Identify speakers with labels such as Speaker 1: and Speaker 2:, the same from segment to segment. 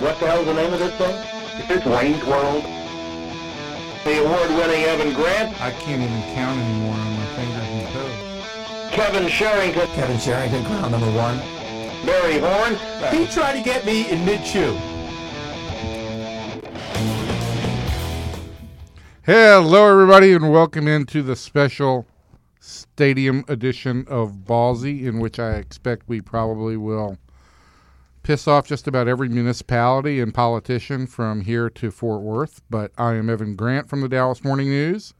Speaker 1: What the hell's the name of this thing? Is this Wayne's World? The award-winning Evan Grant,
Speaker 2: I can't even count anymore on my fingers and toes.
Speaker 1: Kevin Sherrington,
Speaker 3: Kevin Sherrington, crown number one.
Speaker 1: Barry Horn,
Speaker 3: He tried to get me in mid-chew.
Speaker 2: Hello, everybody, and welcome into the special stadium edition of Ballsy, in which I expect we probably will piss off just about every municipality and politician from here to Fort Worth. But I am Evan Grant from the Dallas Morning News,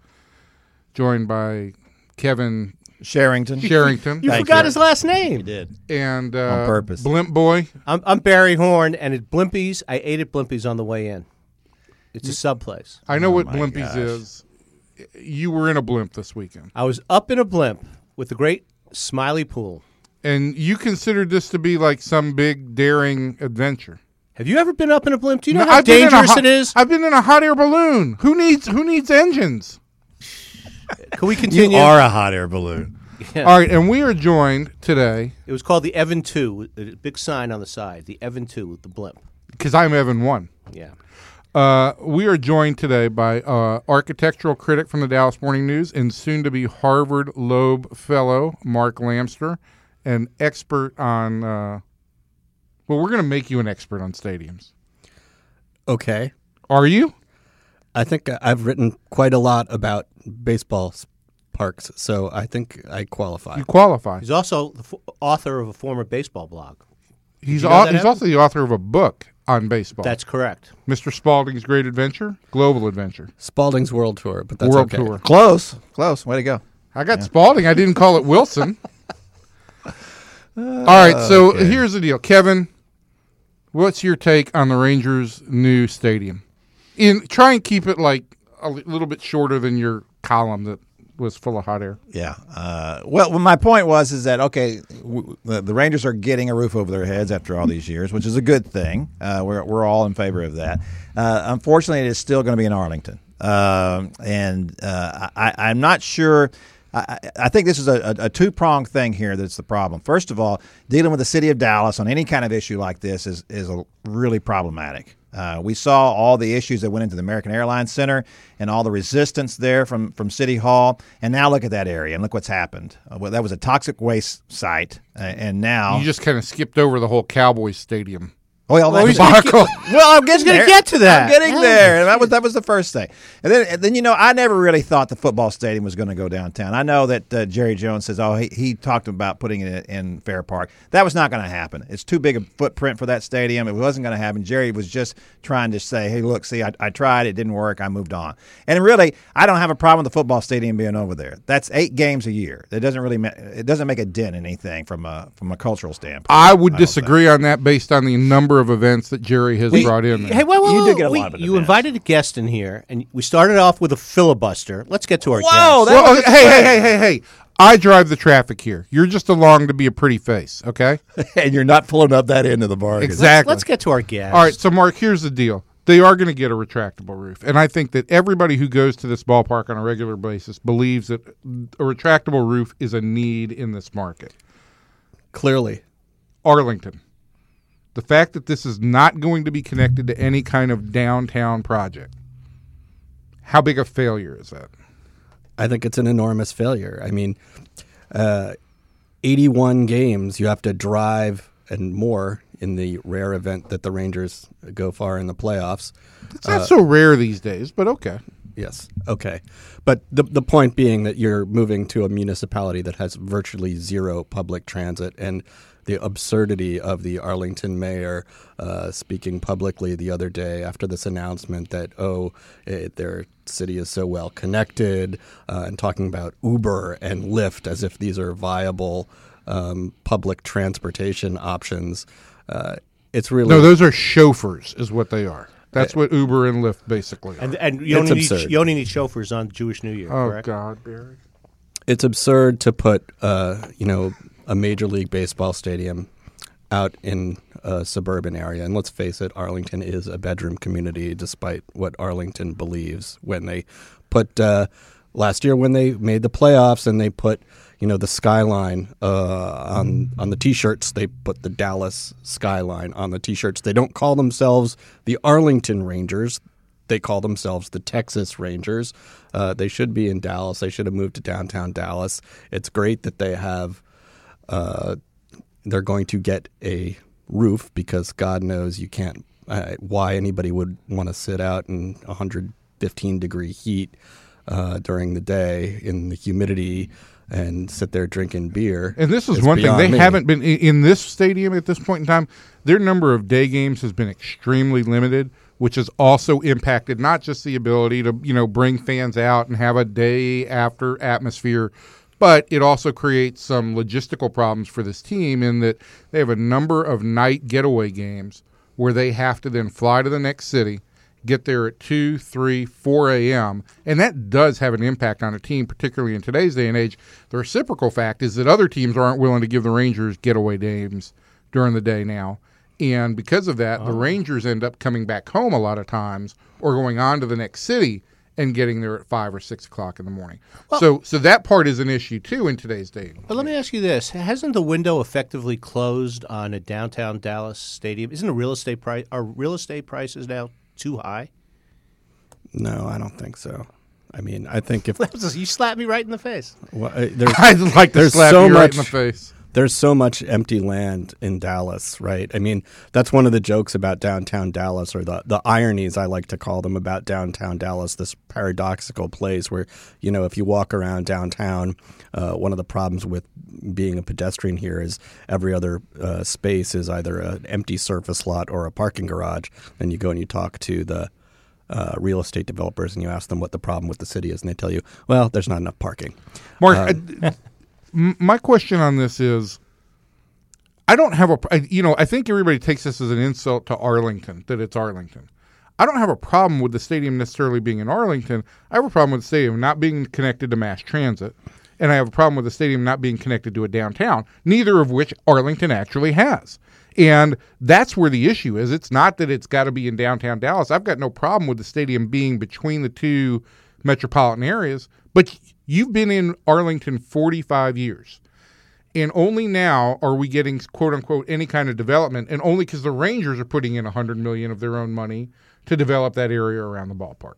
Speaker 2: joined by Kevin
Speaker 4: Sherrington.
Speaker 2: Sherrington
Speaker 5: You
Speaker 4: Thank
Speaker 5: forgot
Speaker 4: you.
Speaker 5: his last name.
Speaker 4: did.
Speaker 2: and uh,
Speaker 4: On purpose.
Speaker 2: Blimp Boy.
Speaker 5: I'm, I'm Barry Horn, and at Blimpies, I ate at Blimpies on the way in. It's a sub place.
Speaker 2: I know what Blimpies
Speaker 4: gosh.
Speaker 2: is. You were in a blimp this weekend,
Speaker 5: I was up in a blimp with the great Smiley Pool.
Speaker 2: And you considered this to be like some big daring adventure.
Speaker 5: Have you ever been up in a blimp? Do you know
Speaker 2: No,
Speaker 5: how
Speaker 2: I've been in a
Speaker 5: dangerous
Speaker 2: hot-
Speaker 5: it is?
Speaker 2: I've been in a hot air balloon. Who needs who needs engines?
Speaker 5: Can we continue?
Speaker 4: You are a hot air balloon.
Speaker 5: Yeah.
Speaker 2: All right, and we are joined today
Speaker 5: It was called the Evan 2, a big sign on the side. The Evan 2 with the blimp.
Speaker 2: because I'm Evan One.
Speaker 5: Yeah.
Speaker 2: Uh, we are joined today by uh, architectural critic from the Dallas Morning News and soon to be Harvard Loeb Fellow Mark Lamster, and expert on. Uh, well, we're going to make you an expert on stadiums.
Speaker 6: Okay.
Speaker 2: Are you?
Speaker 6: I think I've written quite a lot about baseball parks, so I think I qualify.
Speaker 2: You qualify.
Speaker 5: He's also the f- author of a former baseball blog.
Speaker 2: He's
Speaker 5: you know
Speaker 2: al- he's also the author of a book on baseball.
Speaker 5: That's correct.
Speaker 2: Mr. Spalding's Great Adventure, Global Adventure,
Speaker 6: Spalding's World Tour, but that's
Speaker 2: World
Speaker 6: okay.
Speaker 2: Tour.
Speaker 4: Close. Close. Way to go.
Speaker 2: I got Spalding. I didn't call it Wilson. All right, so here's the deal, Kevin. What's your take on the Rangers' new stadium? In try and keep it like a little bit shorter than your column that was full of hot air.
Speaker 4: Yeah. Uh, well, well, my point was is that okay, w- the, the Rangers are getting a roof over their heads after all these years, which is a good thing. Uh, we're we're all in favor of that. Uh, unfortunately, it is still going to be in Arlington, um, and uh, I, I'm not sure. I, I- think this is a, a, a two pronged thing here that's the problem. First of all, dealing with the city of Dallas on any kind of issue like this is is a, really problematic. Uh, we saw all the issues that went into the American Airlines Center and all the resistance there from, from City Hall. And now look at that area and look what's happened. Uh, well, that was a toxic waste site. Uh, and now.
Speaker 2: You just kind of skipped over the whole Cowboys stadium.
Speaker 4: Oh, well,
Speaker 5: Well,
Speaker 4: that
Speaker 5: he's
Speaker 4: was-
Speaker 5: gonna get-
Speaker 4: well, I'm getting
Speaker 5: gonna get to that.
Speaker 4: I'm getting
Speaker 5: Yeah.
Speaker 4: there. And that was that was the first thing. And then and then you know I never really thought the football stadium was going to go downtown. I know that uh, Jerry Jones says, oh, he, he talked about putting it in Fair Park. That was not going to happen. It's too big a footprint for that stadium. It wasn't going to happen. Jerry was just trying to say, hey, look, see, I, I tried. It didn't work. I moved on. And really, I don't have a problem with the football stadium being over there. That's eight games a year. It doesn't really ma- it doesn't make a dent in anything from a from a cultural standpoint.
Speaker 2: I would disagree on that based on the number of events that Jerry has brought in. there.
Speaker 5: Hey, wait, wait,
Speaker 4: You did get a
Speaker 5: wait.
Speaker 4: lot of
Speaker 5: You
Speaker 4: advance.
Speaker 5: invited a guest in here, and we started off with a filibuster. Let's get to our
Speaker 4: Whoa,
Speaker 5: guest.
Speaker 4: that
Speaker 2: Well, hey, hey, hey, hey, hey! I drive the traffic here. You're just along to be a pretty face, okay?
Speaker 4: and you're not pulling up that end of the bargain.
Speaker 2: Exactly.
Speaker 5: Let's get to our guest.
Speaker 2: All right, so Mark, here's the deal. They are going to get a retractable roof. And I think that everybody who goes to this ballpark on a regular basis believes that a retractable roof is a need in this market.
Speaker 6: Clearly.
Speaker 2: Arlington. The fact that this is not going to be connected to any kind of downtown project. How big a failure is that?
Speaker 6: I think it's an enormous failure. I mean, uh, 81 games you have to drive and more in the rare event that the Rangers go far in the playoffs.
Speaker 2: It's not so rare these days, but okay.
Speaker 6: Yes. Okay. But the the point being that you're moving to a municipality that has virtually zero public transit and the absurdity of the Arlington mayor uh, speaking publicly the other day after this announcement that oh it, their city is so well connected uh, and talking about Uber and Lyft as if these are viable um, public transportation options. Uh, it's really
Speaker 2: No, those are chauffeurs, is what they are. That's what Uber and Lyft basically are.
Speaker 5: And, and you,
Speaker 6: It's
Speaker 5: only need, you only need chauffeurs on Jewish New Year,
Speaker 2: oh,
Speaker 5: correct?
Speaker 2: God, Barry.
Speaker 6: it's absurd to put uh, you know a major league baseball stadium out in a suburban area. And let's face it, Arlington is a bedroom community, despite what Arlington believes when they put uh, last year when they made the playoffs and they put you know the skyline uh, on on the t-shirts. They put the Dallas skyline on the t-shirts. They don't call themselves the Arlington Rangers. They call themselves the Texas Rangers. Uh, they should be in Dallas. They should have moved to downtown Dallas. It's great that they have. Uh, they're going to get a roof because God knows you can't. Uh, why anybody would want to sit out in 115 degree heat uh, during the day in the humidity and sit there drinking beer.
Speaker 2: And this is one thing they
Speaker 6: me.
Speaker 2: haven't been in, in this stadium at this point in time. Their number of day games has been extremely limited, which has also impacted not just the ability to you know bring fans out and have a day after atmosphere, but it also creates some logistical problems for this team in that they have a number of night getaway games where they have to then fly to the next city get there at 2, 3, 4 a.m. And that does have an impact on a team, particularly in today's day and age. The reciprocal fact is that other teams aren't willing to give the Rangers getaway games during the day now. And because of that, the oh. Rangers end up coming back home a lot of times or going on to the next city and getting there at 5 or 6 o'clock in the morning. so, so that part is an issue too in today's day.
Speaker 5: But let me ask you this: Hasn't the window effectively closed on a downtown Dallas stadium? Isn't the real estate price are real estate prices now too high?
Speaker 6: No, I don't think so. I mean, I think if
Speaker 5: you slap me right in the face.
Speaker 6: well, uh, there's
Speaker 2: I'd like to
Speaker 6: There's
Speaker 2: slap
Speaker 6: so
Speaker 2: you right in
Speaker 6: much-
Speaker 2: the face.
Speaker 6: There's so much empty land in Dallas, right? I mean, that's one of the jokes about downtown Dallas, or the the ironies I like to call them about downtown Dallas. This paradoxical place where you know, if you walk around downtown, uh, one of the problems with being a pedestrian here is every other uh, space is either an empty surface lot or a parking garage. And you go and you talk to the uh, real estate developers and you ask them what the problem with the city is, and they tell you, well, there's not enough parking.
Speaker 2: Mark, I- my question on this is, I don't have a, you know, I think everybody takes this as an insult to Arlington that it's Arlington. I don't have a problem with the stadium necessarily being in Arlington. I have a problem with the stadium not being connected to mass transit, and I have a problem with the stadium not being connected to a downtown. Neither of which Arlington actually has. And that's where the issue is. It's not that it's got to be in downtown Dallas. I've got no problem with the stadium being between the two metropolitan areas, but you've been in Arlington 45 years. And only now are we getting quote unquote any kind of development, and only because the Rangers are putting in 100 million of their own money to develop that area around the ballpark.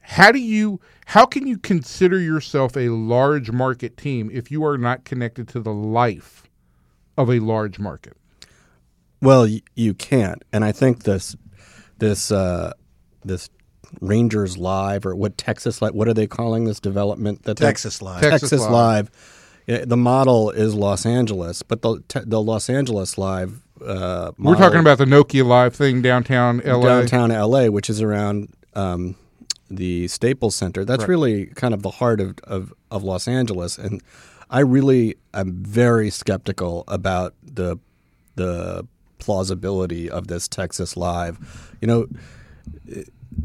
Speaker 2: How do you how can you consider yourself a large market team if you are not connected to the life of a large market?
Speaker 6: Well, you can't, and I think this this uh, this Rangers Live or what Texas Live? What are they calling this development? That they-
Speaker 4: Texas Live.
Speaker 2: Texas
Speaker 6: Texas,
Speaker 2: Live.
Speaker 6: Live. The model is Los Angeles, but the the Los Angeles Live. Uh,
Speaker 2: We're talking about the Nokia Live thing downtown LA.
Speaker 6: downtown LA, which is around um, the Staples Center. That's really kind of the heart of, of, of Los Angeles. And I really am very skeptical about the the plausibility of this Texas Live. You know,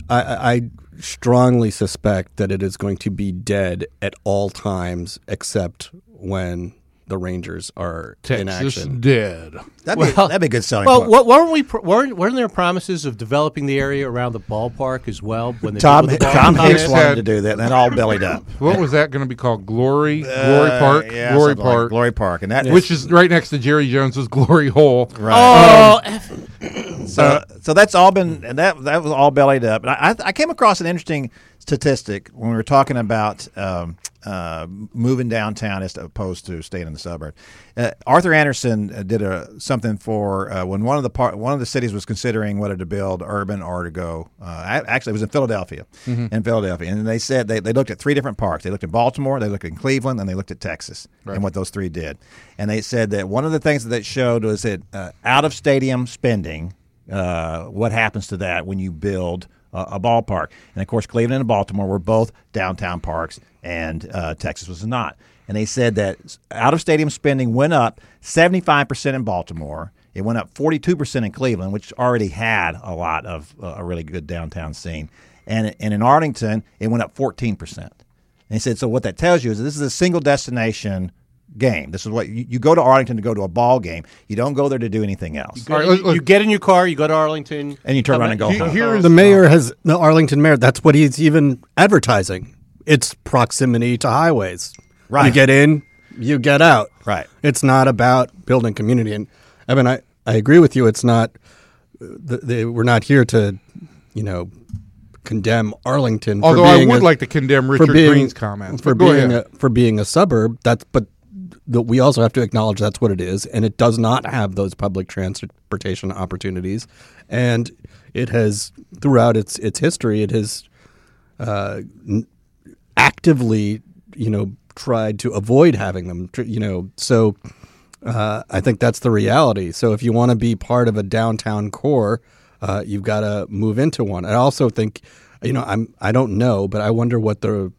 Speaker 6: I, I strongly suspect that it is going to be dead at all times except when the Rangers are in
Speaker 2: Texas
Speaker 6: action.
Speaker 2: dead.
Speaker 4: That'd, be, that'd be a good selling
Speaker 5: Well,
Speaker 4: point.
Speaker 5: what, weren't we? Weren't, weren't there promises of developing the area around the ballpark as well? When they
Speaker 4: Tom,
Speaker 5: the
Speaker 4: Tom? Hicks
Speaker 2: Hicks
Speaker 4: wanted
Speaker 2: had-
Speaker 4: to do that, and that all bellied up.
Speaker 2: What was that going to be called? Glory, Glory Park,
Speaker 4: Uh, yeah,
Speaker 2: Glory
Speaker 4: something like
Speaker 2: Park,
Speaker 4: Glory Park, and that
Speaker 2: which is right next to Jerry Jones's Glory Hole. Right.
Speaker 5: Oh,
Speaker 4: So, so that's all been and that that was all bellied up. And I, I came across an interesting statistic when we were talking about um, uh, moving downtown as opposed to staying in the suburb. Uh, Arthur Andersen uh, did a something for uh, when one of the part one of the cities was considering whether to build urban or to go. Uh, actually, it was in Philadelphia, in Philadelphia, and they said they, they looked at three different parks. They looked at Baltimore, they looked at Cleveland, and they looked at Texas, and what those three did. And they said that one of the things that they showed was that uh, out of stadium spending uh, what happens to that when you build a ballpark. And of course, Cleveland and Baltimore were both downtown parks, and uh, Texas was not. And they said that out of stadium spending went up 75% in Baltimore. It went up 42% in Cleveland, which already had a lot of uh, a really good downtown scene. And, and in Arlington, it went up 14%. And he said, so what that tells you is that this is a single destination game. This is what you, you go to Arlington to go to a ball game. You don't go there to do anything else.
Speaker 5: You,
Speaker 2: look- look.
Speaker 5: you get in your car, you go to Arlington,
Speaker 4: And you turn around and go
Speaker 2: He-
Speaker 4: home.
Speaker 2: here is-
Speaker 6: The mayor has the Arlington mayor. That's what he's even advertising. It's proximity to highways.
Speaker 4: Right.
Speaker 6: You get in, you get out.
Speaker 4: Right.
Speaker 6: It's not about building community. And Evan, I, I agree with you. It's not. The, the, we're not here to, you know, condemn Arlington. for
Speaker 2: Although I would
Speaker 6: a-
Speaker 2: like to condemn Richard
Speaker 6: being-
Speaker 2: Greene's comments.
Speaker 6: for being a, for being a suburb. That's but the, we also have to acknowledge that's what it is, and it does not have those public transportation opportunities, and it has throughout its its history, it has uh, n- actively, you know, tried to avoid having them. You know, so. Uh, I think that's the reality. So if you want to be part of a downtown core, uh, you've got to move into one. I also think, you know, I'm I don't know, but I wonder what the,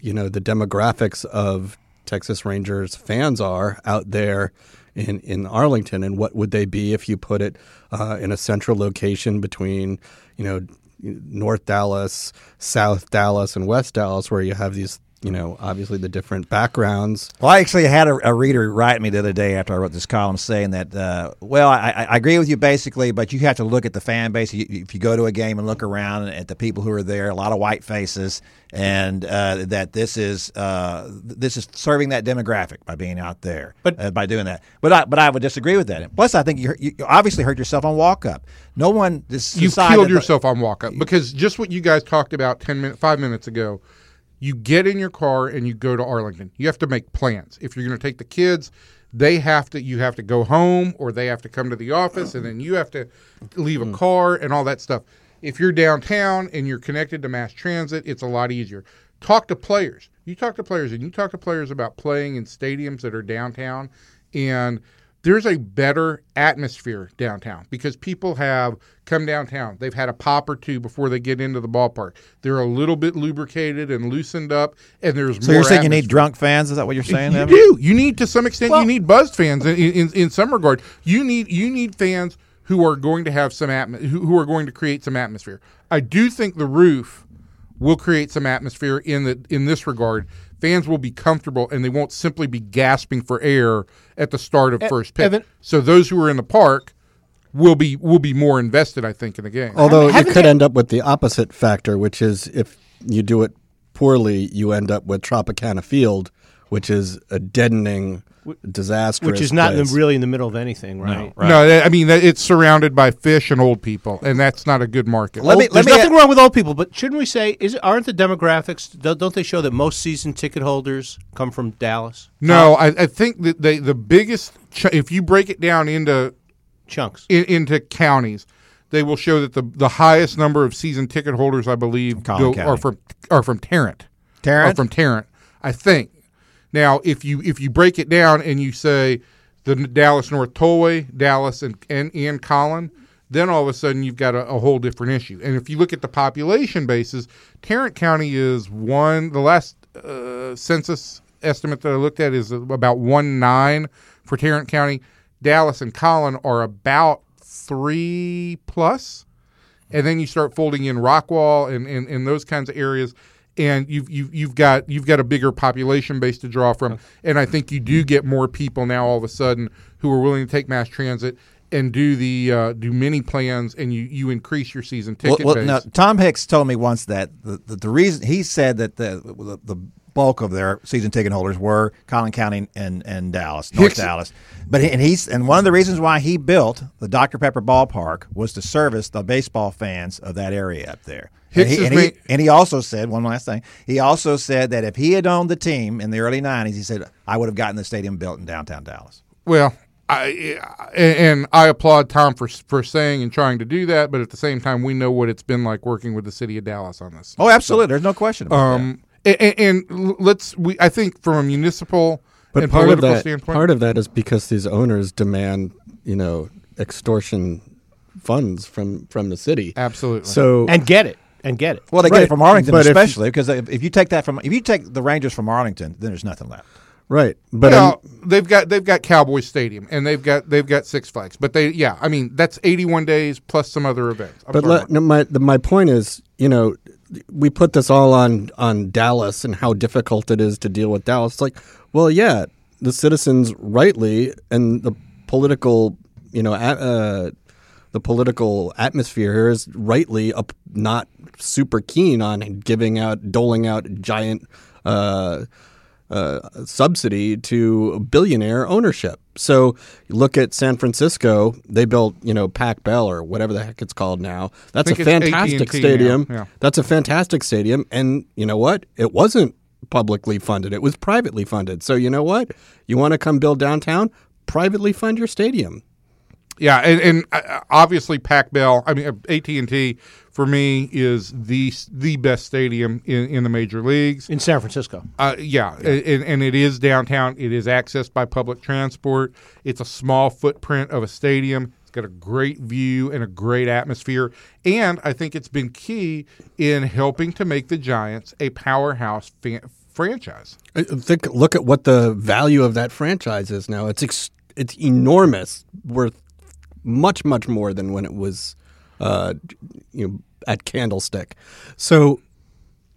Speaker 6: you know, the demographics of Texas Rangers fans are out there in in Arlington, and what would they be if you put it uh, in a central location between, you know, North Dallas, South Dallas, and West Dallas, where you have these, you know, obviously the different backgrounds.
Speaker 4: Well, I actually had a, a reader write me the other day after I wrote this column saying that, uh, well, I, I agree with you basically, but you have to look at the fan base. If you go to a game and look around at the people who are there, a lot of white faces, and uh, that this is uh, this is serving that demographic by being out there,
Speaker 5: But-
Speaker 4: uh, by doing that. But I, but I would disagree with that. Plus, I think you, you obviously hurt yourself on walk up. No one this
Speaker 2: you killed yourself on walk up because just what you guys talked about 10 minutes 5 minutes ago you get in your car and you go to Arlington. You have to make plans. If you're going to take the kids they have to you have to go home or they have to come to the office and then you have to leave a mm-hmm. car and all that stuff. If you're downtown and you're connected to mass transit it's a lot easier. Talk to players. You talk to players and you talk to players about playing in stadiums that are downtown and there's a better atmosphere downtown because people have come downtown. They've had a pop or two before they get into the ballpark. They're a little bit lubricated and loosened up, and there's
Speaker 4: So
Speaker 2: more.
Speaker 4: you're saying you need drunk fans? Is that what you're saying?
Speaker 2: You
Speaker 4: Evan?
Speaker 2: do. You need to some extent. you need buzzed fans in, in in some regard. You need you need fans who are going to have some atmo- who, who are going to create some atmosphere. I do think the roof will create some atmosphere in the in this regard. Fans will be comfortable and they won't simply be gasping for air at the start of first pitch.
Speaker 5: Evan-
Speaker 2: so those who are in the park will be will be more invested, I think, in the game.
Speaker 6: Although it
Speaker 5: haven't
Speaker 6: could
Speaker 5: they-
Speaker 6: end up with the opposite factor, which is if you do it poorly, you end up with Tropicana Field, which is a deadening, disastrous.
Speaker 5: which is not in the, really in the middle of anything, right?
Speaker 2: No, that- I mean that it's surrounded by fish and old people, and that's not a good market.
Speaker 4: Let me-
Speaker 5: There's
Speaker 4: let me-
Speaker 5: nothing wrong with old people, but shouldn't we say is aren't the demographics don't don't they show that most season ticket holders come from Dallas?
Speaker 2: No, I, I think that they the biggest ch- if you break it down into
Speaker 5: Chunks.
Speaker 2: in, into counties, they will show that the the highest number of season ticket holders, I believe, go,
Speaker 4: County.
Speaker 2: are from are from Tarrant.
Speaker 4: Tarrant?
Speaker 2: Are from Tarrant. I think. Now, if you if you break it down and you say the Dallas North Tollway, Dallas and and, and Collin, then all of a sudden you've got a, a whole different issue. And if you look at the population basis, Tarrant County is one. The last uh, census estimate that I looked at is about one nine for Tarrant County. Dallas and Collin are about three plus and then you start folding in Rockwall and, and, and those kinds of areas, and you've, you've you've got you've got a bigger population base to draw from, and I think you do get more people now all of a sudden who are willing to take mass transit and do the uh, do mini plans, and you you increase your season ticket
Speaker 4: well,
Speaker 2: base.
Speaker 4: now, Tom Hicks told me once that the, the, the reason he said that the, the the bulk of their season ticket holders were Collin County and, and Dallas, North Dallas. But he, and he's and one of the reasons why he built the Dr Pepper ballpark was to service the baseball fans of that area up there. And he, and, he, and he also said one last thing. He also said that if he had owned the team in the early '90s, he said I would have gotten the stadium built in downtown Dallas.
Speaker 2: Well, I and I applaud Tom for for saying and trying to do that, but at the same time, we know what it's been like working with the city of Dallas on this.
Speaker 4: Oh, absolutely. There's no question about
Speaker 2: um, that. And, and let's we I think from a municipal
Speaker 6: But
Speaker 2: and
Speaker 6: part of
Speaker 2: political
Speaker 6: that,
Speaker 2: standpoint,
Speaker 6: part of that is because these owners demand, you know, extortion funds from from the city.
Speaker 2: absolutely.
Speaker 6: So
Speaker 5: and get it and get it.
Speaker 4: Well, they get it from Arlington,
Speaker 6: but
Speaker 4: especially because if, if you take that from if you take the Rangers from Arlington, then there's nothing left.
Speaker 6: right, but
Speaker 2: well, they've got they've got Cowboy Stadium and they've got they've got Six Flags, but they yeah, I mean that's eighty one days plus some other events. I'm
Speaker 6: but
Speaker 2: sorry,
Speaker 6: let, no, my the, my point is, you know, we put this all on on Dallas and how difficult it is to deal with Dallas. It's like, well, yeah, the citizens rightly and the political, you know, uh, the political atmosphere here is rightly up, not super keen on giving out, doling out giant. Uh, uh, subsidy to billionaire ownership. So look at San Francisco; they built you know Pac Bell or whatever the heck it's called now. That's a fantastic
Speaker 2: AT&T
Speaker 6: stadium.
Speaker 2: yeah.
Speaker 6: That's a fantastic stadium, and you know what? It wasn't publicly funded; it was privately funded. So you know what? You want to come build downtown? Privately fund your stadium.
Speaker 2: Yeah, and, and uh, obviously Pac Bell. I mean, AT and T for me is the the best stadium in, in the major leagues.
Speaker 5: in San Francisco.
Speaker 2: Uh, yeah, And, and it is downtown. It is accessed by public transport. It's a small footprint of a stadium. It's got a great view and a great atmosphere. And I think it's been key in helping to make the Giants a powerhouse fa- franchise.
Speaker 6: I think look at what the value of that franchise is now. It's ex- it's enormous, worth much much more than when it was, uh, you know, at Candlestick. So,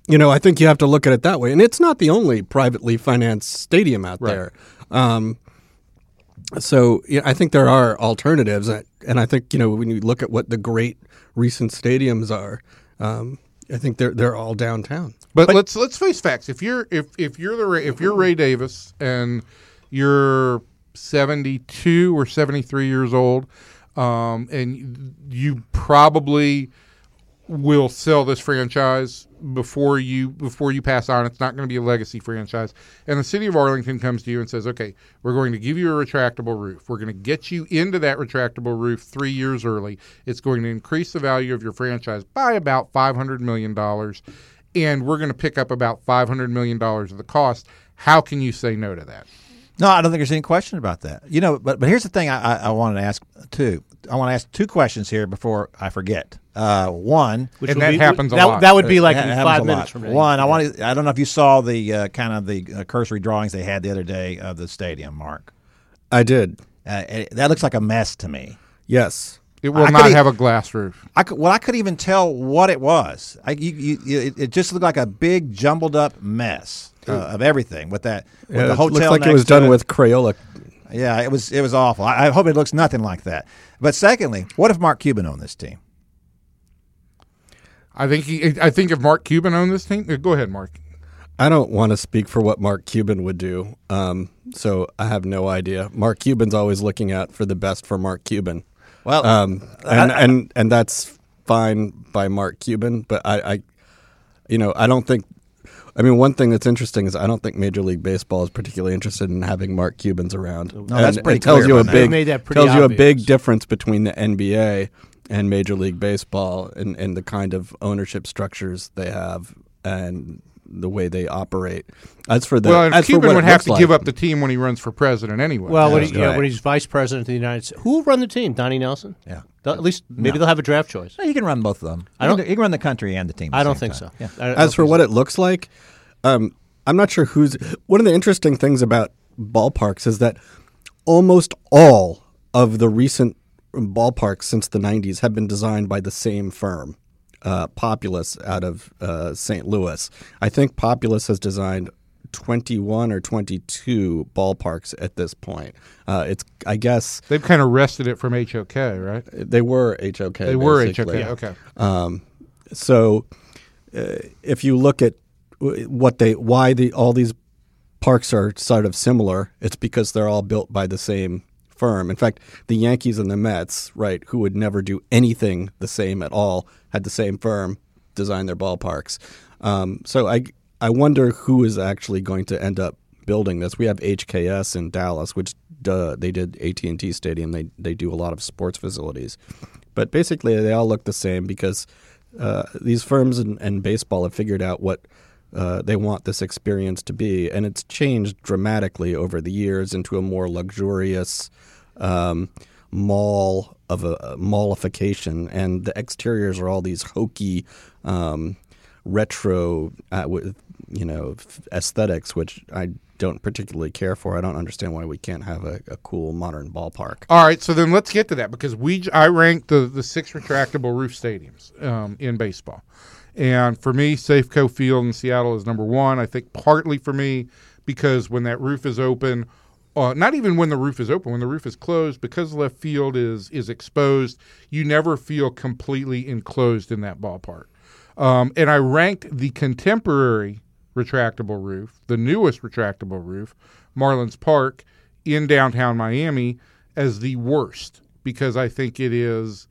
Speaker 6: you know, I think you have to look at it that way. And it's not the only privately financed stadium out there. Um, so yeah, I think there are alternatives, and I think you know when you look at what the great recent stadiums are, um, I think they're they're all downtown.
Speaker 2: But, let's let's face facts. If you're if if you're the Ray- if you're Ray Davis and you're 72 or 73 years old, um, and you probably will sell this franchise before you before you pass on. It's not going to be a legacy franchise. And the city of Arlington comes to you and says, "Okay, we're going to give you a retractable roof. We're going to get you into that retractable roof 3 years early. It's going to increase the value of your franchise by about 500 million dollars and we're going to pick up about 500 million dollars of the cost." How can you say no to that?
Speaker 4: No, I don't think there's any question about that. You know, but but here's the thing I, I, I wanted to ask too. I want to ask two questions here before I forget. Uh, one,
Speaker 5: Which
Speaker 2: And that
Speaker 5: be-
Speaker 2: happens a
Speaker 5: that,
Speaker 2: lot.
Speaker 5: That would be like
Speaker 4: It
Speaker 5: in five minutes from now.
Speaker 4: One, I want to. I don't know if you saw the uh, kind of the uh, cursory drawings they had the other day of the stadium. Mark,
Speaker 6: I did.
Speaker 4: uh, it, that looks like a mess to me.
Speaker 6: Yes.
Speaker 2: It will
Speaker 4: I
Speaker 2: not
Speaker 4: could e-
Speaker 2: have a glass roof.
Speaker 4: I could, well, I couldn't even tell what it was. I, you, you, you, it, it just looked like a big jumbled up mess uh, of everything with that. With
Speaker 6: Yeah,
Speaker 4: the
Speaker 6: it
Speaker 4: hotel
Speaker 6: looks like it was
Speaker 4: to
Speaker 6: done with Crayola.
Speaker 4: Yeah, it was. It was awful. I, I hope it looks nothing like that. But secondly, what if Mark Cuban owned this team?
Speaker 2: I think he, I think if Mark Cuban owned this team, go ahead, Mark.
Speaker 6: I don't want to speak for what Mark Cuban would do, um, so I have no idea. Mark Cuban's always looking out for the best for Mark Cuban,
Speaker 4: Well,
Speaker 6: um, and, and and that's fine by Mark Cuban. But I, I, you know, I don't think. I mean, one thing that's interesting is I don't think Major League Baseball is particularly interested in having Mark Cubans around. No,
Speaker 4: that's pretty
Speaker 6: it tells you a big
Speaker 5: They made that pretty
Speaker 6: tells you a big difference between the NBA and Major League Baseball and, and the kind of ownership structures they have and the way they operate. As for the
Speaker 2: well, and
Speaker 6: as for
Speaker 2: Cuban
Speaker 6: what
Speaker 2: would have to
Speaker 6: like-
Speaker 2: give up the team when he runs for president anyway.
Speaker 5: Well, when,
Speaker 4: That's
Speaker 5: he, yeah,
Speaker 4: right.
Speaker 5: when he's vice president of the United States, who will run the team? Donnie Nelson.
Speaker 4: Yeah.
Speaker 5: They'll- at least maybe they'll have a draft choice.
Speaker 4: you can run both of them.
Speaker 5: I don't-
Speaker 4: You can, can run the country and the team. at
Speaker 5: I don't
Speaker 4: same
Speaker 5: think
Speaker 4: time.
Speaker 5: so.
Speaker 4: Yeah.
Speaker 5: Don't-
Speaker 6: As
Speaker 5: don't
Speaker 6: for
Speaker 5: think
Speaker 6: what
Speaker 5: so.
Speaker 6: it looks like, um, I'm not sure who's. One of the interesting things about ballparks is that almost all of the recent ballparks since the 90s have been designed by the same firm, uh, Populous out of uh, St. Louis. I think Populous has designed 21 or 22 ballparks at this point. Uh, it's, I guess,
Speaker 2: they've kind of wrested it from HOK, right?
Speaker 6: they were HOK.
Speaker 2: They were
Speaker 6: basically.
Speaker 2: HOK. Okay.
Speaker 6: Um, so, uh, if you look at what they, why the all these parks are sort of similar, it's because they're all built by the same firm. In fact, the Yankees and the Mets, right, who would never do anything the same at all, had the same firm design their ballparks. Um, so I, I wonder who is actually going to end up building this. We have HKS in Dallas, which duh, they did AT and T Stadium. They they do a lot of sports facilities, but basically they all look the same because uh, these firms and, and baseball have figured out what uh, they want this experience to be, and it's changed dramatically over the years into a more luxurious um, mall of a, a mallification, and the exteriors are all these hokey, um, retro, uh, with you know aesthetics, which I don't particularly care for. I don't understand why we can't have a, a cool modern ballpark.
Speaker 2: All right, so then let's get to that because we I ranked the the six retractable roof stadiums um, in baseball, and for me, Safeco Field in Seattle is number one. I think partly for me because when that roof is open, uh, not even when the roof is open, when the roof is closed, because left field is is exposed, you never feel completely enclosed in that ballpark. Um, and I ranked the contemporary retractable roof, the newest retractable roof, Marlins Park in downtown Miami, as the worst because I think it is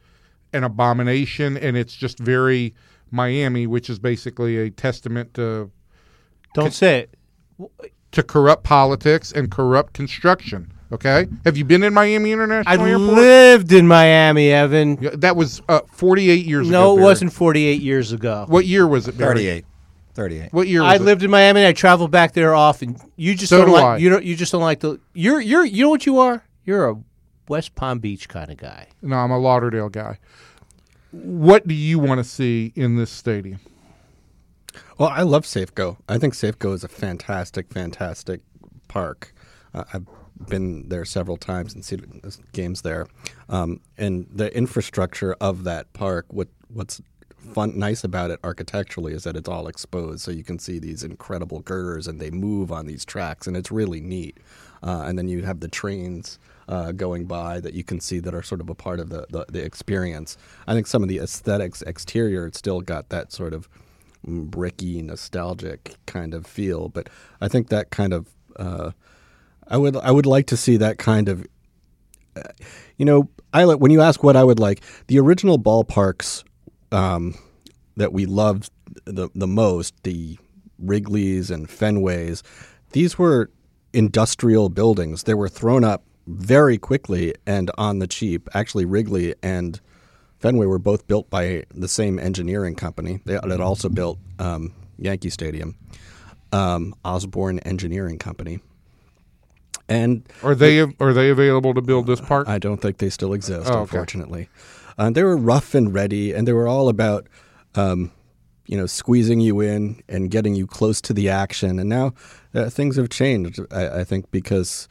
Speaker 2: an abomination and it's just very Miami, which is basically a testament to
Speaker 5: Don't say it.
Speaker 2: to corrupt politics and corrupt construction. Okay, have you been in Miami International
Speaker 5: I
Speaker 2: Airport?
Speaker 5: lived in Miami, Evan.
Speaker 2: Yeah, that was uh, 48 years ago.
Speaker 5: No, it
Speaker 2: Barry.
Speaker 5: wasn't 48 years ago.
Speaker 2: What year was it? Barry?
Speaker 4: 38. 38.
Speaker 2: What year? Was
Speaker 5: I
Speaker 2: it?
Speaker 5: lived in Miami. and I traveled back there often. You just
Speaker 2: So
Speaker 5: don't
Speaker 2: do
Speaker 5: like
Speaker 2: I.
Speaker 5: you don't you just don't like the you're you're you know what you are? You're a West Palm Beach kind of guy.
Speaker 2: No, I'm a Lauderdale guy. What do you want to see in this stadium?
Speaker 6: Well, I love Safeco. I think Safeco is a fantastic, fantastic park. Uh, I've been there several times and seen games there, um, and the infrastructure of that park. What what's fun, nice about it architecturally is that it's all exposed, so you can see these incredible girders and they move on these tracks, and it's really neat. Uh, and then you have the trains uh, going by that you can see that are sort of a part of the, the, the experience. I think some of the aesthetics exterior, still got that sort of bricky, nostalgic kind of feel. But I think that kind of, uh, I would I would like to see that kind of, uh, you know, I when you ask what I would like, the original ballparks um, that we loved the the most, the Wrigley's and Fenways, these were industrial buildings. They were thrown up very quickly and on the cheap. Actually, Wrigley and Fenway were both built by the same engineering company. They had also built um, Yankee Stadium, um, Osborn Engineering Company. And
Speaker 2: Are they are they available to build this park?
Speaker 6: I don't think they still exist,
Speaker 2: Oh, okay.
Speaker 6: unfortunately. Uh, they were rough and ready, and they were all about, um, you know, squeezing you in and getting you close to the action. And now uh, things have changed, I, I think, because,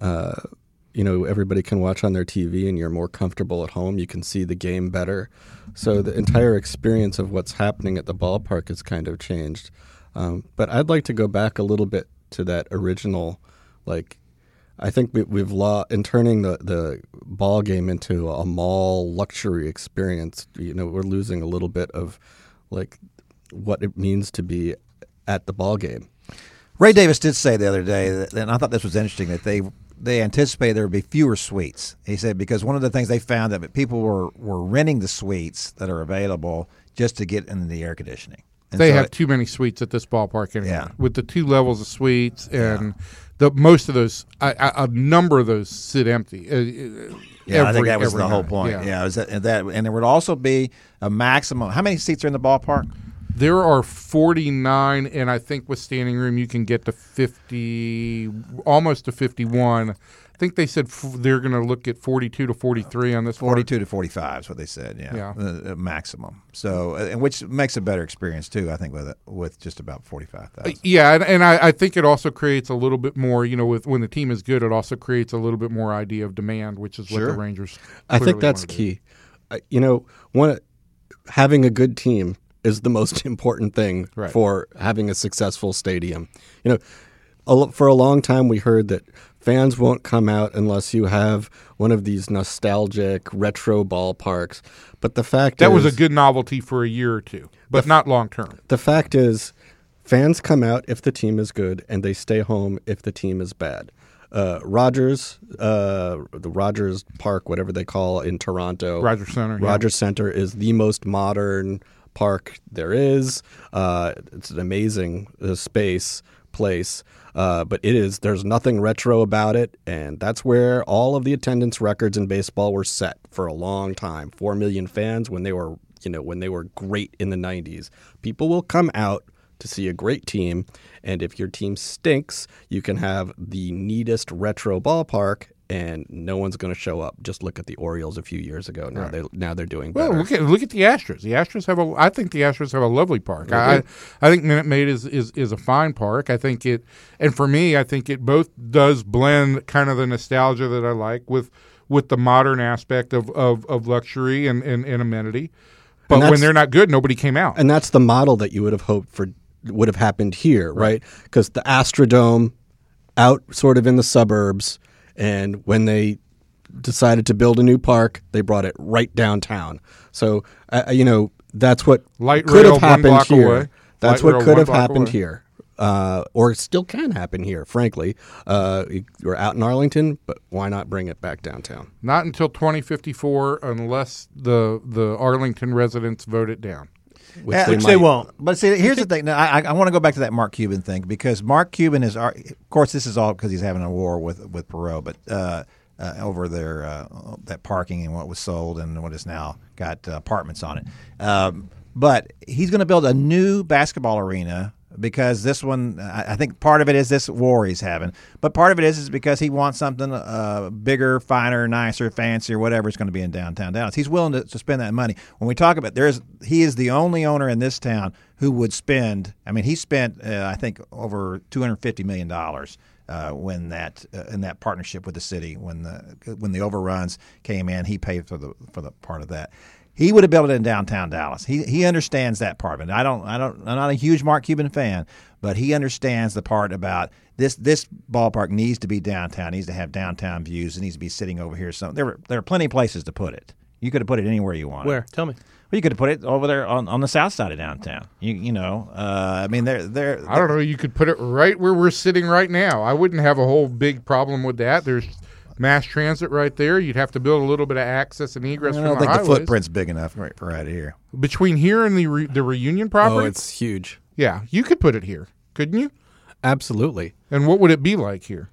Speaker 6: uh, you know, everybody can watch on their TV and you're more comfortable at home. You can see the game better. So the entire experience of what's happening at the ballpark has kind of changed. Um, but I'd like to go back a little bit to that original, like, I think we, we've lost in turning the, the ball game into a mall luxury experience. You know, we're losing a little bit of like what it means to be at the ball game.
Speaker 4: Ray Davis did say the other day, that, and I thought this was interesting, that they they anticipated there would be fewer suites. He said because one of the things they found that people were, were renting the suites that are available just to get in the air conditioning. And
Speaker 2: they
Speaker 4: so
Speaker 2: have
Speaker 4: it-
Speaker 2: too many suites at this ballpark anyway.
Speaker 4: Yeah.
Speaker 2: With the two levels of suites and the most of those, a, a, a number of those sit empty. Uh, uh,
Speaker 4: Yeah, I think that was
Speaker 2: every
Speaker 4: the whole point.
Speaker 2: Yeah.
Speaker 4: Yeah, is that, and that and there would also be a maximum. How many seats are in the ballpark?
Speaker 2: There are 49, and I think with standing room you can get to 50, almost to 51. I think they said f- they're going to look at 42 to 43 on this one.
Speaker 4: Forty-two to forty-five is what they said. Yeah,
Speaker 2: Yeah.
Speaker 4: Uh, uh, maximum. So, uh, and which makes a better experience too. I think with it, with just about forty-five thousand.
Speaker 2: Yeah, and, and I, I think it also creates a little bit more, you know, with when the team is good, it also creates a little bit more idea of demand, which is what
Speaker 4: Sure.
Speaker 2: the Rangers.
Speaker 6: I think that's key. Uh, you know, one having a good team is the most important thing
Speaker 2: Right.
Speaker 6: for having a successful stadium. You know, a, for a long time we heard that fans won't come out unless you have one of these nostalgic retro ballparks. But the fact
Speaker 2: That
Speaker 6: is,
Speaker 2: was a good novelty for a year or two, but not long term.
Speaker 6: the fact is, fans come out if the team is good, and they stay home if the team is bad. Uh, Rogers, uh, the Rogers Park, whatever they call in Toronto,
Speaker 2: Rogers Center, yeah.
Speaker 6: Rogers Center is the most modern park there is. Uh, it's an amazing uh, space place, uh, but it is there's nothing retro about it, and that's where all of the attendance records in baseball were set for a long time. Four million fans when they were you know when they were great in the '90s. People will come out to see a great team, and if your team stinks, you can have the neatest retro ballpark. And no one's going to show up. Just look at the Orioles a few years ago. Now they now they're doing better.
Speaker 2: Well, look at look at the Astros. The Astros have a. I think the Astros have a lovely park. I I think Minute Maid is, is is a fine park. I think it, and for me, I think it both does blend kind of the nostalgia that I like with with the modern aspect of of, of luxury and, and, and amenity. But when they're not good, nobody came out.
Speaker 6: and that's the model that you would have hoped for would have happened here, right? Because the Astrodome, out sort of in the suburbs, and when they decided to build a new park, they brought it right downtown. So uh, you know that's what
Speaker 2: Light
Speaker 6: could have happened here.
Speaker 2: away.
Speaker 6: That's
Speaker 2: Light
Speaker 6: what could have happened
Speaker 2: away.
Speaker 6: here. uh, or still can happen here. Frankly, uh, you're out in Arlington, but why not bring it back downtown?
Speaker 2: Not until 2054, unless the the Arlington residents vote it down.
Speaker 6: Which
Speaker 4: Yeah,
Speaker 6: they,
Speaker 4: which
Speaker 5: they won't.
Speaker 4: But see, here's the thing. Now, I, I want to go back to that Mark Cuban thing because Mark Cuban is, our, of course, this is all because he's having a war with with Perot, but uh, uh, over their uh, that parking and what was sold and what is now got uh, apartments on it. Um, but he's going to build a new basketball arena because this one, I think part of it is this war he's having, but part of it is is because he wants something uh, bigger, finer, nicer, fancier, whatever it's going to be in downtown Dallas. He's willing to, to spend that money. When we talk about there's, he is the only owner in this town who would spend. I mean, he spent uh, I think over two hundred fifty million dollars. Uh, when that uh, in that partnership with the city, when the when the overruns came in, he paid for the for the part of that. He would have built it in downtown Dallas. He he understands that part of it. I don't I don't I'm not a huge Mark Cuban fan, but he understands the part about this this ballpark needs to be downtown, needs to have downtown views, it needs to be sitting over here. So there were, there are plenty of places to put it. You could have put it anywhere you want.
Speaker 5: Where? Tell me.
Speaker 4: Well, you could have put it over there on, on the south side of downtown. You you know, uh, I mean, they're they're
Speaker 2: I don't know. You could put it right where we're sitting right now. I wouldn't have a whole big problem with that. There's mass transit right there. You'd have to build a little bit of access and egress
Speaker 4: I don't
Speaker 2: the
Speaker 4: think the
Speaker 2: highways.
Speaker 4: footprint's big enough right for right here.
Speaker 2: between here and the re- the reunion property,
Speaker 6: Oh,
Speaker 2: property.
Speaker 6: it's huge.
Speaker 2: yeah, you could put it here, couldn't you?
Speaker 6: Absolutely.
Speaker 2: And what would it be like here?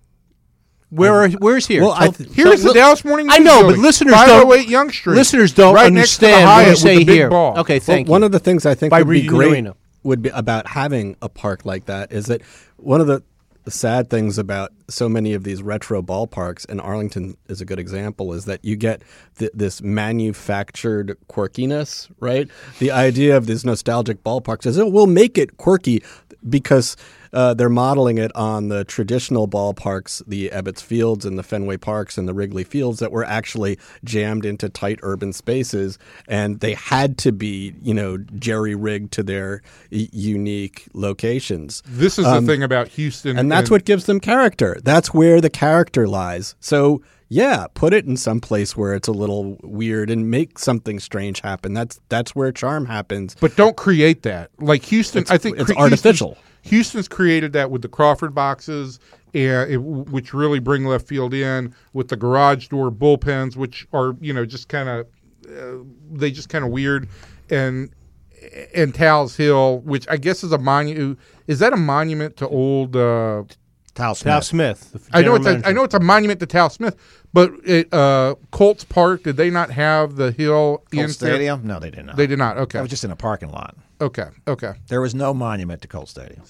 Speaker 5: Where are, where's here?
Speaker 6: Well, I th-
Speaker 2: Here's
Speaker 5: so-
Speaker 2: the Dallas Morning News.
Speaker 5: I know, but listeners don't-
Speaker 2: 508 Young Street.
Speaker 5: Listeners don't
Speaker 2: right next to the
Speaker 5: understand when
Speaker 2: Hyatt
Speaker 5: you
Speaker 2: with
Speaker 5: say here.
Speaker 2: ball.
Speaker 5: Okay,
Speaker 6: Well,
Speaker 5: thank
Speaker 6: one of the things I think
Speaker 5: By
Speaker 6: would be great
Speaker 5: Arena.
Speaker 6: would be about having a park like that is that one of the sad things about so many of these retro ballparks, and Arlington is a good example, is that you get th- this manufactured quirkiness, right? The idea of these nostalgic ballparks is, oh, we'll make it quirky because uh, they're modeling it on the traditional ballparks, the Ebbets Fields and the Fenway Parks and the Wrigley Fields that were actually jammed into tight urban spaces, and they had to be, you know, jerry rigged to their y- unique locations.
Speaker 2: This is the thing about Houston,
Speaker 6: Um, And that's what gives them character. That's where the character lies. So yeah, put it in some place where it's a little weird and make something strange happen. That's that's where charm happens.
Speaker 2: But don't create that. Like Houston, I think
Speaker 6: it's
Speaker 2: cre-
Speaker 6: artificial.
Speaker 2: Houston's, Houston's created that with the Crawford boxes, and it, which really bring left field in with the garage door bullpens, which are you know just kind of uh, they just kind of weird, and and Tal's Hill, which I guess is a monument. Is that a monument to old? Uh,
Speaker 4: Tal Smith.
Speaker 5: Tal Smith.
Speaker 2: I know it's a, I know it's a monument to Tal Smith, but it, uh, Colts Park did they not have the hill
Speaker 4: Colt
Speaker 2: in
Speaker 4: Stadium? No, they did not.
Speaker 2: They did not.
Speaker 4: That
Speaker 2: Okay,
Speaker 4: was just in a parking lot.
Speaker 2: okay, okay.
Speaker 4: There was no monument to Colt Stadium.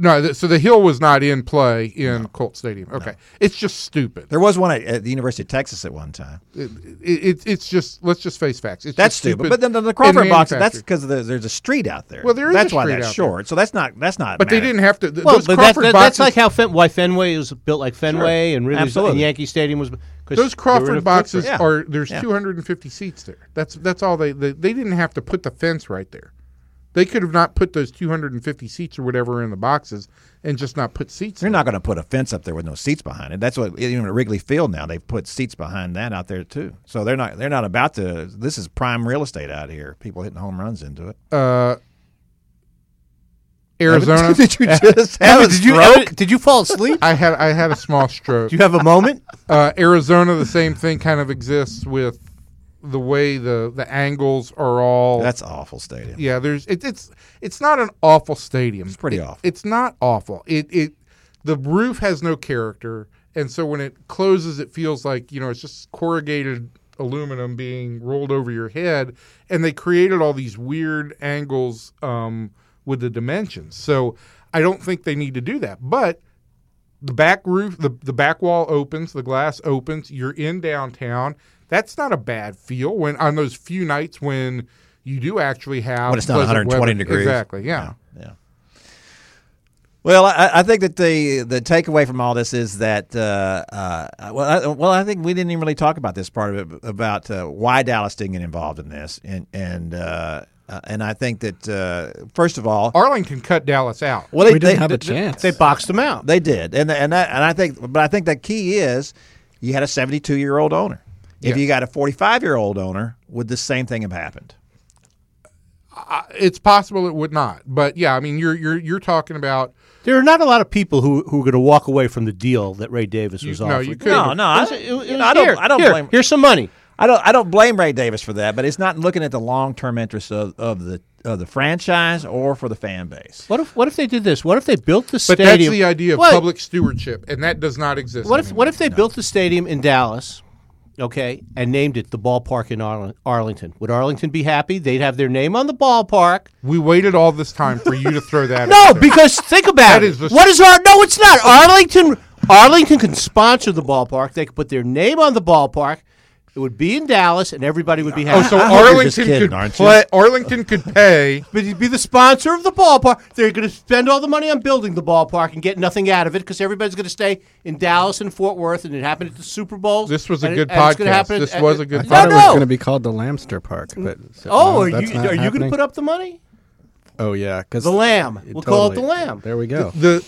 Speaker 4: No.
Speaker 2: No, th- so the hill was not in play in Colt Stadium. Okay, it's just stupid.
Speaker 4: There was one at, at the University of Texas at one time.
Speaker 2: It, it, it's just let's just face facts. It's
Speaker 4: That's
Speaker 2: just
Speaker 4: stupid. But then the, the Crawford box, that's because the, there's a street out there.
Speaker 2: Well, there is
Speaker 4: That's
Speaker 2: a
Speaker 4: why
Speaker 2: street
Speaker 4: that's
Speaker 2: out
Speaker 4: short. So that's not that's not.
Speaker 2: But they didn't have to. th-
Speaker 5: Well,
Speaker 2: those
Speaker 5: but that,
Speaker 2: Crawford
Speaker 5: that,
Speaker 2: boxes,
Speaker 5: that's like how Fen- why Fenway was built like Fenway and Wrigley's
Speaker 4: Absolutely.
Speaker 5: and Yankee Stadium was. 'cause
Speaker 2: those
Speaker 5: they were in
Speaker 2: Crawford boxes.
Speaker 4: Yeah.
Speaker 2: are. There's
Speaker 4: Yeah.
Speaker 2: 250 seats there. That's that's all they, they. They didn't have to put the fence right there. They could have not put those 250 seats or whatever in the boxes and just not put seats.
Speaker 4: They're
Speaker 2: in.
Speaker 4: not going to put a fence up there with no seats behind it. That's what even at Wrigley Field now they've put seats behind that out there too. So they're not they're not about to. This is prime real estate out here. People hitting home runs into it.
Speaker 2: Uh, Arizona.
Speaker 4: did you just have a
Speaker 5: Did you
Speaker 4: stroke?
Speaker 5: did you fall asleep?
Speaker 2: I had I had a small stroke.
Speaker 5: Do you have a moment?
Speaker 2: Uh, Arizona, the same thing kind of exists with the way the the angles are all.
Speaker 4: That's awful stadium.
Speaker 2: yeah. There's it, it's it's not an awful stadium. It's
Speaker 4: pretty awful.
Speaker 2: It's not awful. It it the roof has no character, and so when it closes, it feels like you know it's just corrugated aluminum being rolled over your head, and they created all these weird angles um, with the dimensions. So I don't think they need to do that, but the back roof, the, the back wall opens, the glass opens, you're in downtown. That's not a bad feel when on those few nights when you do actually have
Speaker 4: When it's not 120
Speaker 2: weather.
Speaker 4: degrees.
Speaker 2: Exactly, yeah.
Speaker 4: Yeah. Well, I, I think that the the takeaway from all this is that uh, uh, well, I, well, I think we didn't even really talk about this part of it about uh, why Dallas didn't get involved in this, and and uh, uh, and I think that uh, first of all,
Speaker 2: Arlington cut Dallas out.
Speaker 4: well,
Speaker 6: we didn't have a chance.
Speaker 5: They boxed them out.
Speaker 4: They did, and and that, and I think, but I think the key is you had a 72 year old owner. If
Speaker 2: Yeah.
Speaker 4: you got a 45 year old owner, would the same thing have happened?
Speaker 2: I, it's possible it would not. But yeah, I mean, you're you're you're talking about
Speaker 5: There are not a lot of people who who are going to walk away from the deal that Ray Davis was
Speaker 2: You- no,
Speaker 5: offering.
Speaker 2: you couldn't.
Speaker 4: No, no, I,
Speaker 5: It was- it was-
Speaker 4: you know, I don't.
Speaker 5: here,
Speaker 4: I don't
Speaker 5: here,
Speaker 4: blame.
Speaker 5: Here's some money.
Speaker 4: I don't. I don't blame Ray Davis for that, but it's not looking at the long term interests of, of the of the franchise or for the fan base.
Speaker 5: What if what if they did this? What if they built the stadium?
Speaker 2: But that's the idea of
Speaker 5: What?
Speaker 2: public stewardship, and that does not exist.
Speaker 5: What if
Speaker 2: anymore.
Speaker 5: what if they built the stadium in Dallas, okay, and named it the ballpark in Arl- Arlington? Would Arlington be happy? They'd have their name on the ballpark.
Speaker 2: we waited all this time for you to throw that?
Speaker 5: No, because think about
Speaker 2: That
Speaker 5: it.
Speaker 2: is the-
Speaker 5: what is our? No, it's not. Arlington. Arlington can sponsor the ballpark. They could put their name on the ballpark. It would be in Dallas, and everybody would be happy.
Speaker 2: Oh,
Speaker 5: happy.
Speaker 2: so
Speaker 4: I hope you're just
Speaker 2: Arlington
Speaker 4: kidding,
Speaker 2: could
Speaker 4: aren't you?
Speaker 2: play. Arlington could pay.
Speaker 5: but he'd be the sponsor of the ballpark. They're going to spend all the money on building the ballpark and get nothing out of it because everybody's going to stay in Dallas and Fort Worth, and it happened at the Super Bowl.
Speaker 2: This was a
Speaker 5: and
Speaker 2: good
Speaker 5: it- and it's gonna
Speaker 2: podcast.
Speaker 5: happen
Speaker 2: This
Speaker 5: at-
Speaker 2: was a good
Speaker 6: I
Speaker 5: No,
Speaker 6: thought it was
Speaker 5: no.
Speaker 6: going to be called the Lamster Park. But so-
Speaker 5: Oh,
Speaker 6: no,
Speaker 5: are
Speaker 6: that's
Speaker 5: you
Speaker 6: not
Speaker 5: are you going to
Speaker 6: happening?
Speaker 5: put up the money?
Speaker 6: Oh yeah, because
Speaker 5: The Lamb. We'll call it the Lamb.
Speaker 6: There we go.
Speaker 2: the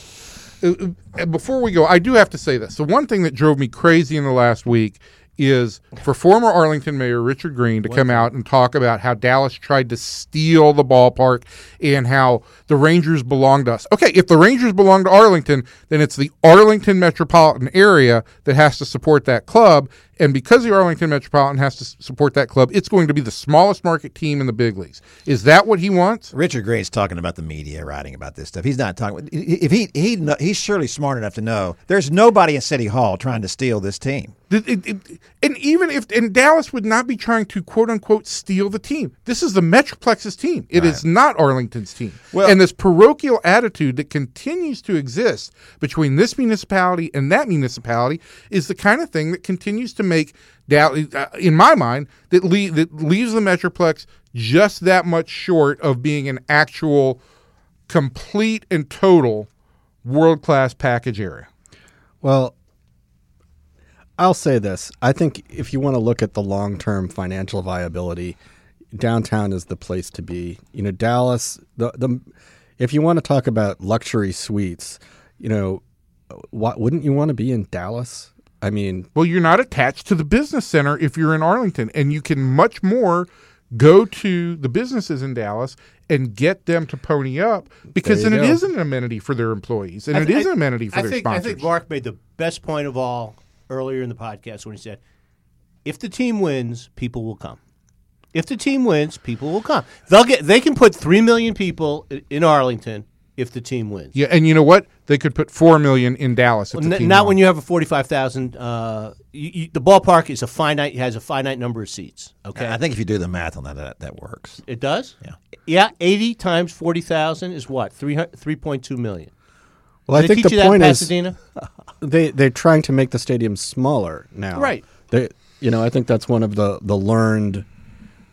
Speaker 2: uh, uh, before we go, I do have to say this. The one thing that drove me crazy in the last week is for former Arlington Mayor Richard Greene to come out and talk about how Dallas tried to steal the ballpark and how the Rangers belong to us. Okay, if the Rangers belong to Arlington, then it's the Arlington metropolitan area that has to support that club. And because the Arlington Metropolitan has to support that club, it's going to be the smallest market team in the big leagues. Is that what he wants?
Speaker 4: Richard Greene's talking about the media writing about this stuff. He's not talking. If he he he's surely smart enough to know there's nobody in City Hall trying to steal this team.
Speaker 2: It- it- it- and even if and Dallas would not be trying to quote unquote steal the team. This is the Metroplex's team. It is not Arlington's team.
Speaker 4: Well-
Speaker 2: and this parochial attitude that continues to exist between this municipality and that municipality is the kind of thing that continues to make Dallas, uh, in my mind, that le- that leaves the Metroplex just that much short of being an actual, complete and total world class package area.
Speaker 6: Well, I'll say this. I think if you want to look at the long term financial viability, downtown is the place to be. You know, Dallas, the, the if you want to talk about luxury suites, you know, wouldn't you want to be in Dallas? I mean,
Speaker 2: Well, you're not attached to the business center if you're in Arlington, and you can much more go to the businesses in Dallas and get them to pony up because then
Speaker 6: you
Speaker 2: it
Speaker 6: go.
Speaker 2: is an amenity for their employees and
Speaker 5: I
Speaker 2: it
Speaker 5: th-
Speaker 2: is an amenity for
Speaker 5: I
Speaker 2: their
Speaker 5: think,
Speaker 2: sponsors.
Speaker 5: I think Mark made the best point of all earlier in the podcast when he said, "If the team wins, people will come. If the team wins, people will come. They'll get. They can put three million people in Arlington if the team wins.
Speaker 2: yeah, and you know what? They could put four million in Dallas. If the
Speaker 5: N-
Speaker 2: team
Speaker 5: not
Speaker 2: won.
Speaker 5: when you have a forty-five thousand. Uh, you, you, the ballpark is a finite. Has a finite number of seats. Okay,
Speaker 4: I think if you do the math on that, that, that works.
Speaker 5: it does.
Speaker 4: Yeah.
Speaker 5: Yeah, eighty times forty thousand is what three three point two million.
Speaker 6: well, I
Speaker 5: Did they
Speaker 6: think the
Speaker 5: you that in
Speaker 6: point is they they're trying to make the stadium smaller now.
Speaker 5: Right.
Speaker 6: They, you know, I think that's one of the the learned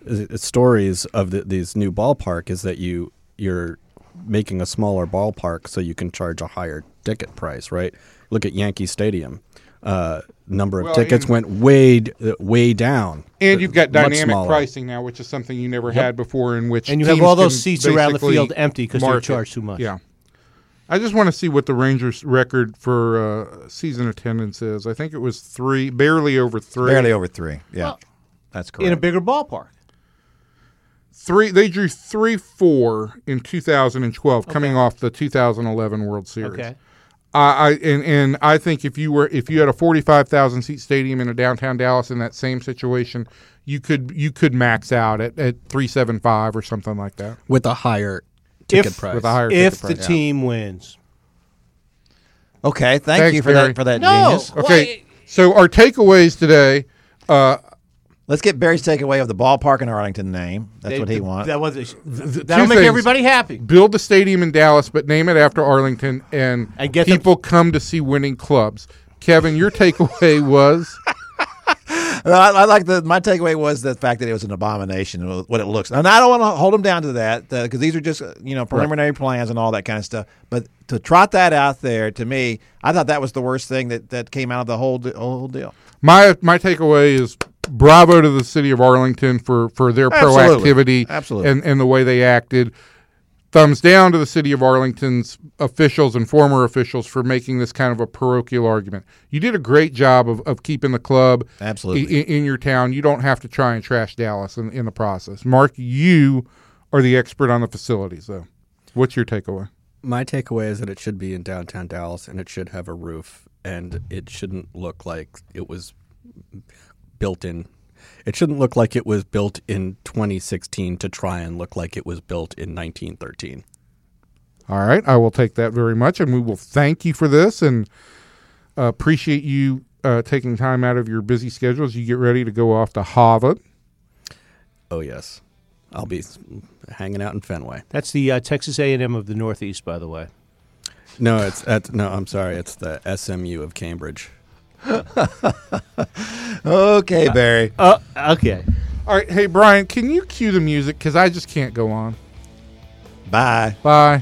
Speaker 6: uh, stories of the, these new ballpark is that you you're making a smaller ballpark so you can charge a higher ticket price. Right. Look at Yankee Stadium. Uh, number of
Speaker 2: Well,
Speaker 6: tickets went way way down.
Speaker 2: and you've got dynamic
Speaker 6: smaller.
Speaker 2: pricing now, which is something you never had before. In which
Speaker 5: And you have all those seats around the field empty because
Speaker 2: they're
Speaker 5: charge too much.
Speaker 2: Yeah. I just want to see what the Rangers' record for uh, season attendance is. I think it was three, barely over three.
Speaker 4: Barely over three. Yeah,
Speaker 5: Well,
Speaker 4: that's correct.
Speaker 5: in a bigger ballpark.
Speaker 2: Three. They drew three four in 2012, coming off the 2011 World Series.
Speaker 5: Okay.
Speaker 2: I, I and, and I think if you were if you had a 45,000 seat stadium in a downtown Dallas in that same situation, you could you could max out at, at 375 or something like that
Speaker 6: with a higher ticket
Speaker 5: If-
Speaker 6: price.
Speaker 2: with a higher
Speaker 5: If
Speaker 2: ticket
Speaker 5: the
Speaker 2: price.
Speaker 5: team wins.
Speaker 4: okay, thank
Speaker 2: Thanks,
Speaker 4: you for
Speaker 2: Barry.
Speaker 4: that for that
Speaker 5: No.
Speaker 4: genius.
Speaker 2: Okay, so our takeaways today. Uh,
Speaker 4: Let's get Barry's takeaway of the ballpark and Arlington name. That's
Speaker 5: They-
Speaker 4: what he
Speaker 5: th-
Speaker 4: wants.
Speaker 5: That was
Speaker 2: th-
Speaker 5: that'll make
Speaker 2: things.
Speaker 5: everybody happy.
Speaker 2: build the stadium in Dallas, but name it after Arlington, and,
Speaker 5: And get them-
Speaker 2: people come to see winning clubs. Kevin, your takeaway was
Speaker 4: I, I like the. My takeaway was the fact that it was an abomination. uh, What it looks, and I don't want to hold them down to that because these are just uh, you know preliminary plans and all that kind of stuff. But to trot that out there to me, I thought that was the worst thing that, that came out of the whole whole deal.
Speaker 2: my my takeaway is bravo to the city of Arlington for for their
Speaker 4: Absolutely.
Speaker 2: proactivity,
Speaker 4: Absolutely.
Speaker 2: and and the way they acted. Thumbs down to the city of Arlington's officials and former officials for making this kind of a parochial argument. You did a great job of, of keeping the club
Speaker 4: Absolutely.
Speaker 2: i- in, in your town. You don't have to try and trash Dallas in, in the process. Mark, you are the expert on the facilities, though. What's your takeaway?
Speaker 6: My takeaway is that it should be in downtown Dallas and it should have a roof and it shouldn't look like it was built in. It shouldn't look like it was built in 2016 to try and look like it was built in 1913.
Speaker 2: All right, I will take that very much, and we will thank you for this and uh, appreciate you uh, taking time out of your busy schedule as you get ready to go off to Harvard.
Speaker 6: Oh yes, I'll be hanging out in Fenway.
Speaker 5: That's the uh, Texas A&M of the Northeast, by the way.
Speaker 6: No, it's at, no. I'm sorry. It's the SMU of Cambridge
Speaker 4: okay, uh, Barry.
Speaker 5: Uh, okay.
Speaker 2: All right. Hey, Brian, can you cue the music? Because I just can't go on.
Speaker 4: Bye.
Speaker 2: Bye.